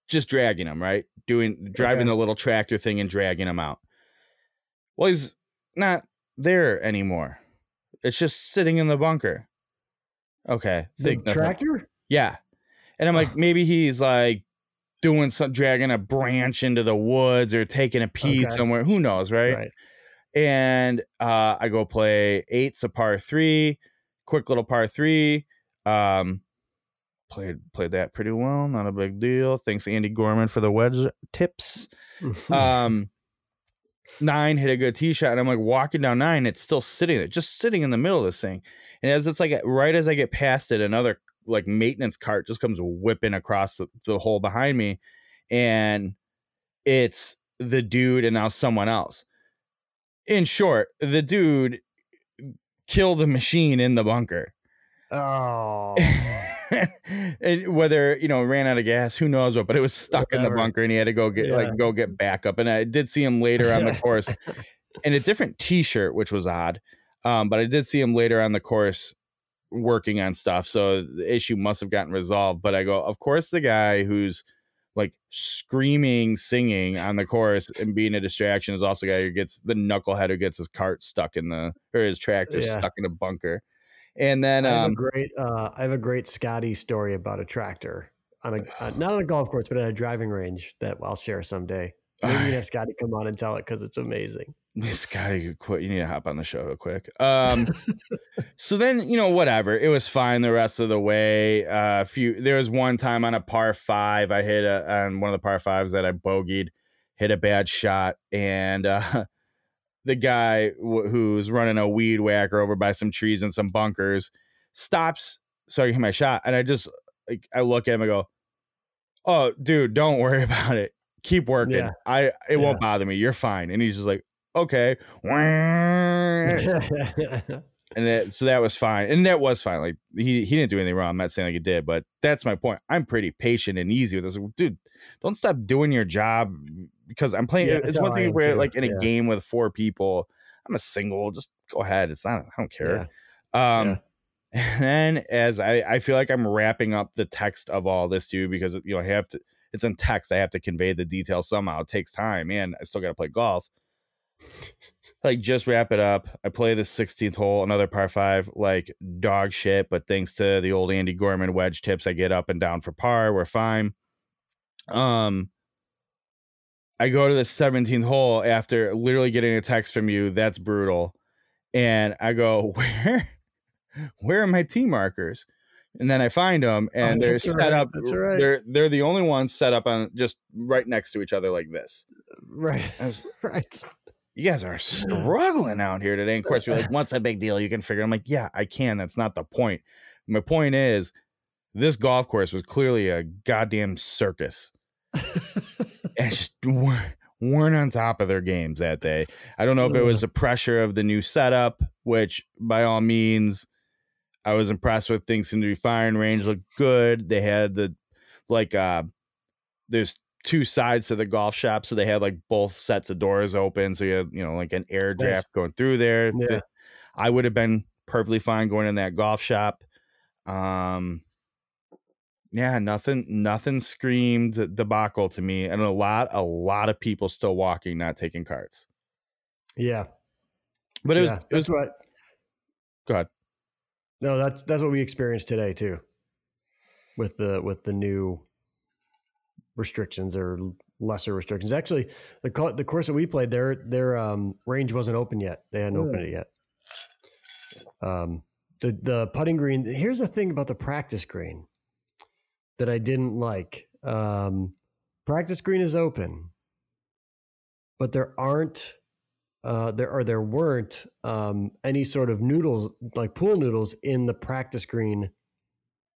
just dragging him, right? Doing driving Okay. the little tractor thing and dragging him out. Well, he's not there anymore. It's just sitting in the bunker. Okay. the think nothing- tractor? yeah. And I'm like, [SIGHS] maybe he's like doing some dragging a branch into the woods or taking a pee Okay. somewhere. Who knows, right? Right. And uh I go play eight's a par three, quick little par three. Um played played that pretty well, not a big deal. Thanks Andy Gorman for the wedge tips. [LAUGHS] Um nine hit a good tee shot, and I'm like walking down nine, it's still sitting there, just sitting in the middle of this thing. And as it's like right as I get past it, another like maintenance cart just comes whipping across the, the hole behind me, and it's the dude and now someone else. In short, the dude killed the machine in the bunker. oh. [LAUGHS] and whether you know ran out of gas, who knows what, but it was stuck in the bunker, and he had to go get Yeah. like go get backup. And I did see him later on the [LAUGHS] course in a different T-shirt, which was odd. Um, but I did see him later on the course working on stuff, so the issue must have gotten resolved. But I go, of course, the guy who's like screaming, singing on the chorus [LAUGHS] and being a distraction is also guy who gets the knucklehead who gets his cart stuck in the or his tractor Yeah. stuck in a bunker. And then I have um, a great uh, I have a great Scotty story about a tractor on a uh, [SIGHS] not on a golf course, but at a driving range that I'll share someday. Maybe you Alright. have Scotty come on and tell it because it's amazing. Scotty, you quit. You need to hop on the show real quick. Um, [LAUGHS] so then you know whatever. It was fine the rest of the way. Uh, a few. There was one time on a par five, I hit a on one of the par fives that I bogeyed, hit a bad shot, and uh, [LAUGHS] the guy w- who's running a weed whacker over by some trees and some bunkers stops so I hit my shot, and I just like I look at him, I go, "Oh, dude, don't worry [LAUGHS] about it. Keep working. Yeah. I it Yeah. won't bother me. You're fine." And he's just like, "Okay." and that, so that was fine, and that was fine. Like he he didn't do anything wrong. I'm not saying like he did, but that's my point. I'm pretty patient and easy with this, Like, dude. Don't stop doing your job because I'm playing. Yeah, it's one thing where too, like in a game with four people, I'm a single. Just go ahead. It's not. I don't care. Um. [LAUGHS] And then as I, I feel like I'm wrapping up the text of all this too, because you know I have to. It's in text. I have to convey the details somehow. It takes time, and I still got to play golf. like just wrap it up. I play the 16th hole, another par five, like dog shit. But thanks to the old Andy Gorman wedge tips, I get up and down for par. We're fine. Um, I go to the 17th hole after literally getting a text from you. That's brutal. And I go, [LAUGHS] where, where are my tee markers? And then I find them, oh, and oh, they're set right. up. Right. They're they're the only ones set up on just right next to each other like this. Right. Was, [LAUGHS] right. You guys are struggling out here today. And of course, you're like, "What's a big deal? You can figure." I'm like, "Yeah, I can. That's not the point. My point is, this golf course was clearly a goddamn circus [LAUGHS] and just weren't on top of their games that day. I don't know if it was the pressure of the new setup, which by all means, I was impressed with. Things seemed to be firing range looked good. They had the like uh there's two sides to the golf shop, so they had like both sets of doors open. So you had, you know, like an air draft going through there. Yeah. I would have been perfectly fine going in that golf shop. Um yeah, nothing nothing screamed debacle to me. And a lot, a lot of people still walking, not taking cards. Yeah. But it was it was right. Go ahead. No, that's that's what we experienced today too. With the with the new restrictions or lesser restrictions. Actually, the the course that we played, their their um, range wasn't open yet. They hadn't opened it yet. Um, the the putting green. Here's the thing about the practice green that I didn't like. Um, practice green is open, but there aren't uh, there or there weren't um, any sort of noodles like pool noodles in the practice green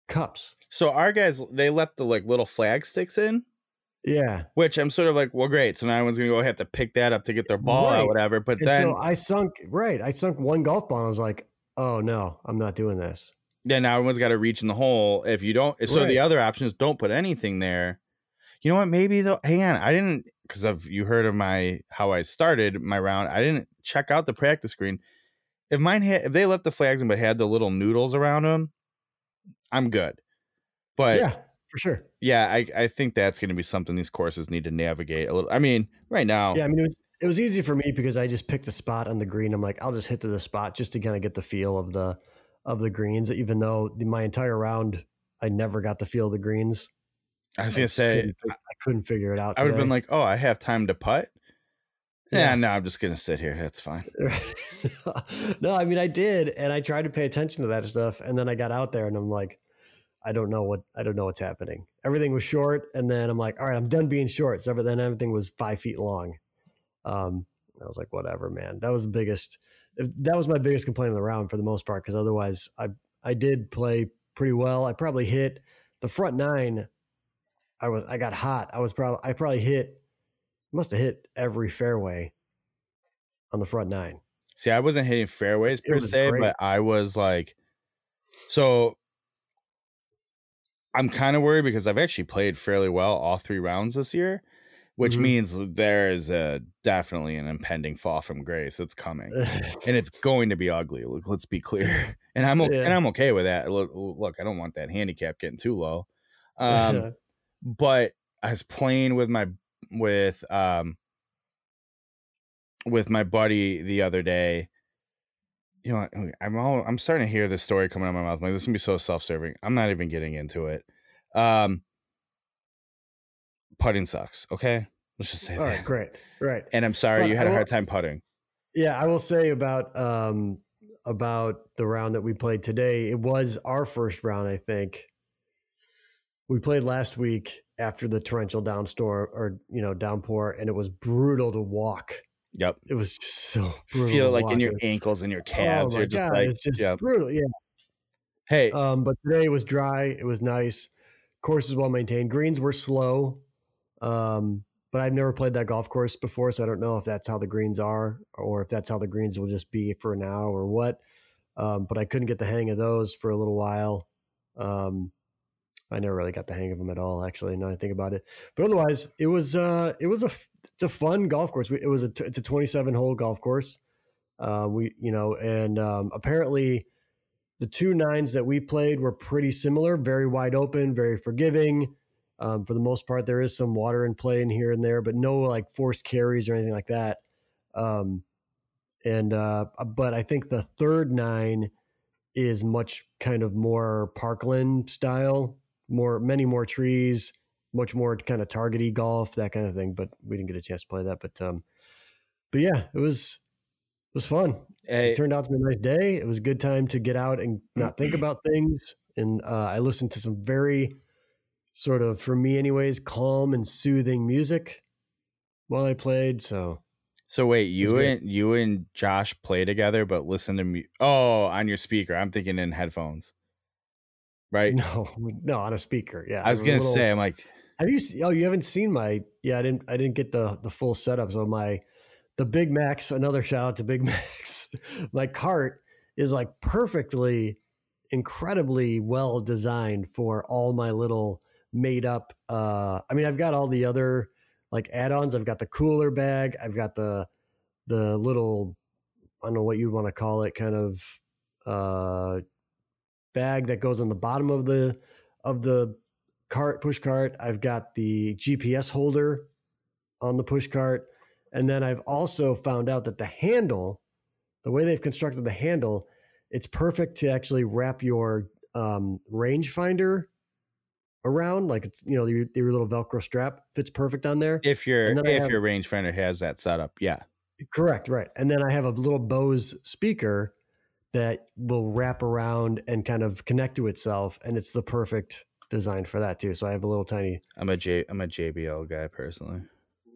cups. So our guys they left the like little flag sticks in. Yeah. Which I'm sort of like, well, great. So now everyone's gonna go have to pick that up to get their ball right. out, whatever. But and then so I sunk right. I sunk one golf ball and I was like, oh no, I'm not doing this. Yeah, now everyone's got to reach in the hole. If you don't, so right. the other option is don't put anything there. You know what? Maybe though. Hang on, I didn't because of you heard of my how I started my round. I didn't check out the practice screen. If mine had, if they left the flags in but had the little noodles around them, I'm good. But yeah, for sure. Yeah, I I think that's going to be something these courses need to navigate a little. I mean, right now. Yeah, I mean it was it was easy for me because I just picked a spot on the green. I'm like, I'll just hit to the spot just to kind of get the feel of the of the greens, even though my entire round I never got the feel of the greens. I was gonna say couldn't, I couldn't figure it out. I would have been like, "Oh, I have time to putt." Yeah, yeah no, I'm just gonna sit here. That's fine. [LAUGHS] [LAUGHS] no, I mean I did, and I tried to pay attention to that stuff, and then I got out there, and I'm like, I don't know what I don't know what's happening. Everything was short, and then I'm like, all right, I'm done being short. So then everything was five feet long. Um, I was like, whatever, man. That was the biggest that was my biggest complaint of the round for the most part because otherwise I I did play pretty well. I probably hit the front nine. I was I got hot. I was probably I probably hit must have hit every fairway on the front nine. See, I wasn't hitting fairways per se, great. but I was like, so I'm kind of worried because I've actually played fairly well all three rounds this year which mm-hmm. means there is a definitely an impending fall from grace that's coming, and it's [LAUGHS] going to be ugly. Look, let's be clear, [LAUGHS] and I'm yeah. and I'm okay with that. Look, look, I don't want that handicap getting too low, um, [LAUGHS] but I was playing with my with um with my buddy the other day. You know, I'm all I'm starting to hear this story coming out of my mouth. I'm like, this is gonna be so self-serving. I'm not even getting into it. Um, putting sucks. Okay, let's just say All that. Right, great, right. And I'm sorry you had will, a hard time putting. Yeah, I will say about um about the round that we played today. It was our first round, I think. We played last week after the torrential downstorm or you know downpour, and it was brutal to walk. Yep, it was so feel like in your ankles and your calves. Oh you're just God, like, it's just brutal. Yeah. Hey, um, but today was dry. It was nice. Course is well maintained. Greens were slow. Um, but I've never played that golf course before, so I don't know if that's how the greens are or if that's how the greens will just be for now or what. Um, but I couldn't get the hang of those for a little while. Um, I never really got the hang of them at all, actually. Now I think about it, but otherwise, it was uh, it was a it's a fun golf course. It was a it's a 27 hole golf course. Uh, we, you know, and um, apparently the two nines that we played were pretty similar, very wide open, very forgiving. Um, for the most part, there is some water in play in here and there, but no like forced carries or anything like that. Um, and uh, but I think the third nine is much kind of more Parkland style, more many more trees, much more kind of targety golf, that kind of thing. But we didn't get a chance to play that. But um, but yeah, it was it was fun. Hey, It turned out to be a nice day. It was a good time to get out and not think [CLEARS THROAT] about things. And uh, I listened to some very sort of, for me, anyways, calm and soothing music while I played. So so wait, you good. and you and Josh play together, but listen to me. Oh, on your speaker. I'm thinking in headphones, right? no, [LAUGHS] no, on a speaker. Yeah, I was gonna little- say, I'm like, Have you? Oh, you haven't seen my? Yeah, I didn't. I didn't get the the full setup. So my the Big Max. Another shout out to Big [LAUGHS] Max. my cart is like perfectly, incredibly well designed for all my little made up. uh I mean, I've got all the other like add-ons. I've got the cooler bag. I've got the the little I don't know what you want to call it, kind of uh bag that goes on the bottom of the of the cart push cart. I've got the GPS holder on the push cart. And then I've also found out that the handle, the way they've constructed the handle, it's perfect to actually wrap your um, rangefinder around. Like it's, you know, your, your little Velcro strap fits perfect on there. if your And then I if have- your rangefinder has that setup, yeah. Correct, right. And then I have a little Bose speaker that will wrap around and kind of connect to itself. And it's the perfect design for that too. So I have a little tiny I'm a J I'm a JBL guy personally.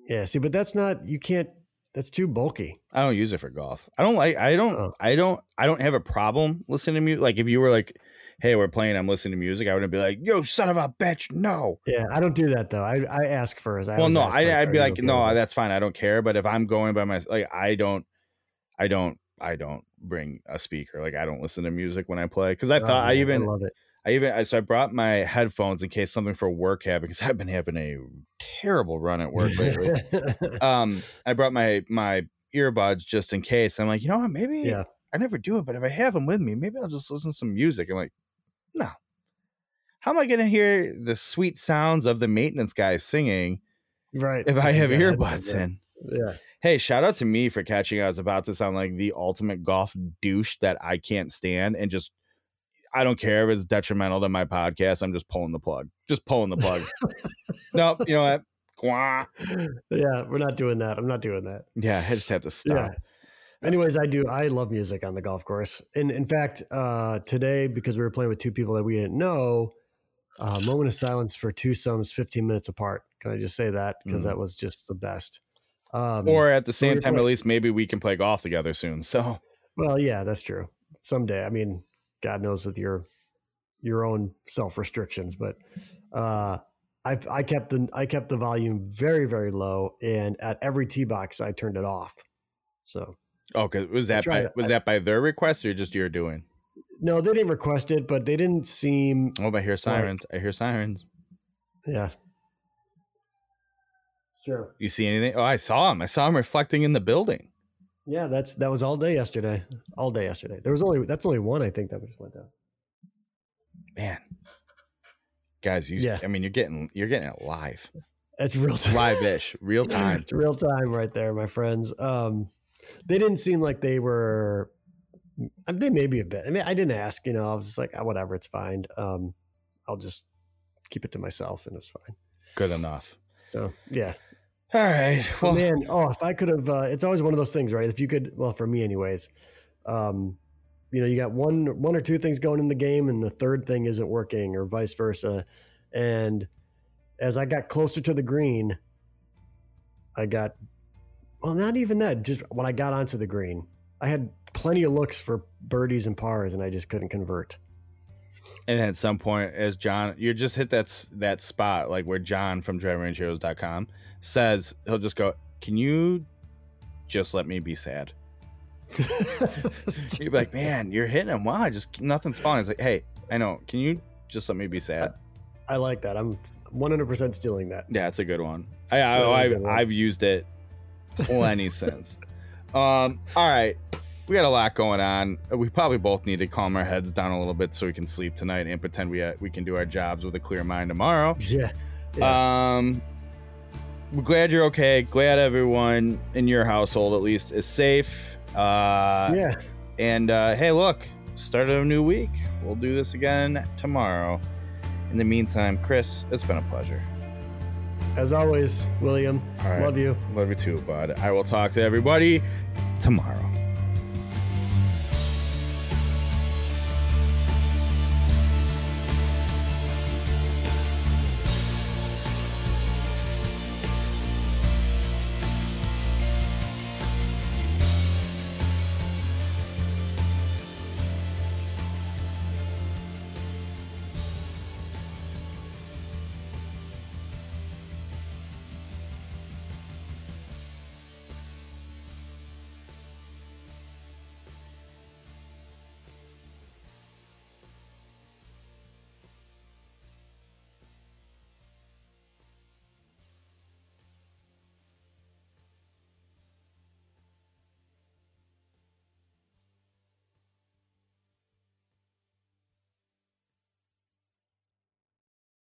Yeah, see, but that's not you can't that's too bulky. I don't use it for golf. I don't like. I don't. Oh. I don't. I don't have a problem listening to music. Like if you were like, "Hey, we're playing. I'm listening to music," I wouldn't be like, "Yo, son of a bitch, no." Yeah, I don't do that though. I, I ask first. I well, no, I, I'd be like, okay "No, that's fine. I don't care." But if I'm going by my like, I don't. I don't. I don't bring a speaker. Like I don't listen to music when I play because I Oh, thought I even love it. I even so I brought my headphones in case something for work happened because [LAUGHS] I've been having a terrible run at work lately. [LAUGHS] um, I brought my my earbuds just in case. I'm like, you know what? Maybe Yeah. I never do it, but if I have them with me, maybe I'll just listen to some music. I'm like, no. How am I going to hear the sweet sounds of the maintenance guy singing right. if I have earbuds in? Yeah. Hey, shout out to me for catching. I was about to sound like the ultimate golf douche that I can't stand, and just I don't care if it's detrimental to my podcast. I'm just pulling the plug. Just pulling the plug. [LAUGHS] nope. You know what? Gwah. Yeah, we're not doing that. I'm not doing that. Yeah, I just have to stop. Anyways, I do. I love music on the golf course, and in fact, uh, today because we were playing with two people that we didn't know, uh, moment of silence for two sums, 15 minutes apart. Can I just say that because Mm. that was just the best. Um, Or at the same time, at least maybe we can play golf together soon. So Well, yeah, that's true. Someday, I mean, God knows with your your own self restrictions, but uh, I I kept the I kept the volume very very low, and at every tee box I turned it off. So Okay, was that by, tried- was I- that by their request or just your doing? no, they didn't request it, but they didn't seem Oh, I hear sirens. I hear sirens. yeah. It's true. You see anything? Oh, I saw him. I saw him reflecting in the building. Yeah, that's that was all day yesterday. All day yesterday. There was only that's only one I think that just went down. Man, guys, you. Yeah. I mean, you're getting you're getting it live, That's real time. live-ish, real [LAUGHS] time. It's real time right there, my friends. Um, they didn't seem like they were. I mean, They maybe a bit. I mean, I didn't ask. You know, I was just like, oh, whatever, it's fine. Um, I'll just keep it to myself, and it was fine. Good enough. So yeah, All right. Well, man. Oh, if I could have, uh, it's always one of those things, right? If you could, well, for me, anyways. Um, you know, you got one, one or two things going in the game, and the third thing isn't working, or vice versa. And as I got closer to the green, I got, well, not even that. Just when I got onto the green, I had plenty of looks for birdies and pars, and I just couldn't convert. And then at some point, as John, you just hit that that spot like where John from DriveRangeHeroes.com says he'll just go, "Can you just let me be sad?" [LAUGHS] You'd be like, "Man, you're hitting him. Wow, just nothing's falling." It's like, "Hey, I know. Can you just let me be sad?" I like that. I'm 100% stealing that. Yeah, it's a good one. I, I Totally I've. I've used it plenty since. [LAUGHS] Um, all right. We got a lot going on. We probably both need to calm our heads down a little bit so we can sleep tonight and pretend we uh, we can do our jobs with a clear mind tomorrow. [LAUGHS] Yeah. Um, we're glad you're okay. Glad everyone in your household at least is safe. Uh, yeah. And uh, hey, look, start of a new week. We'll do this again tomorrow. In the meantime, Kris, it's been a pleasure. As always, William. Right. Love you. Love you too, bud. I will talk to everybody tomorrow.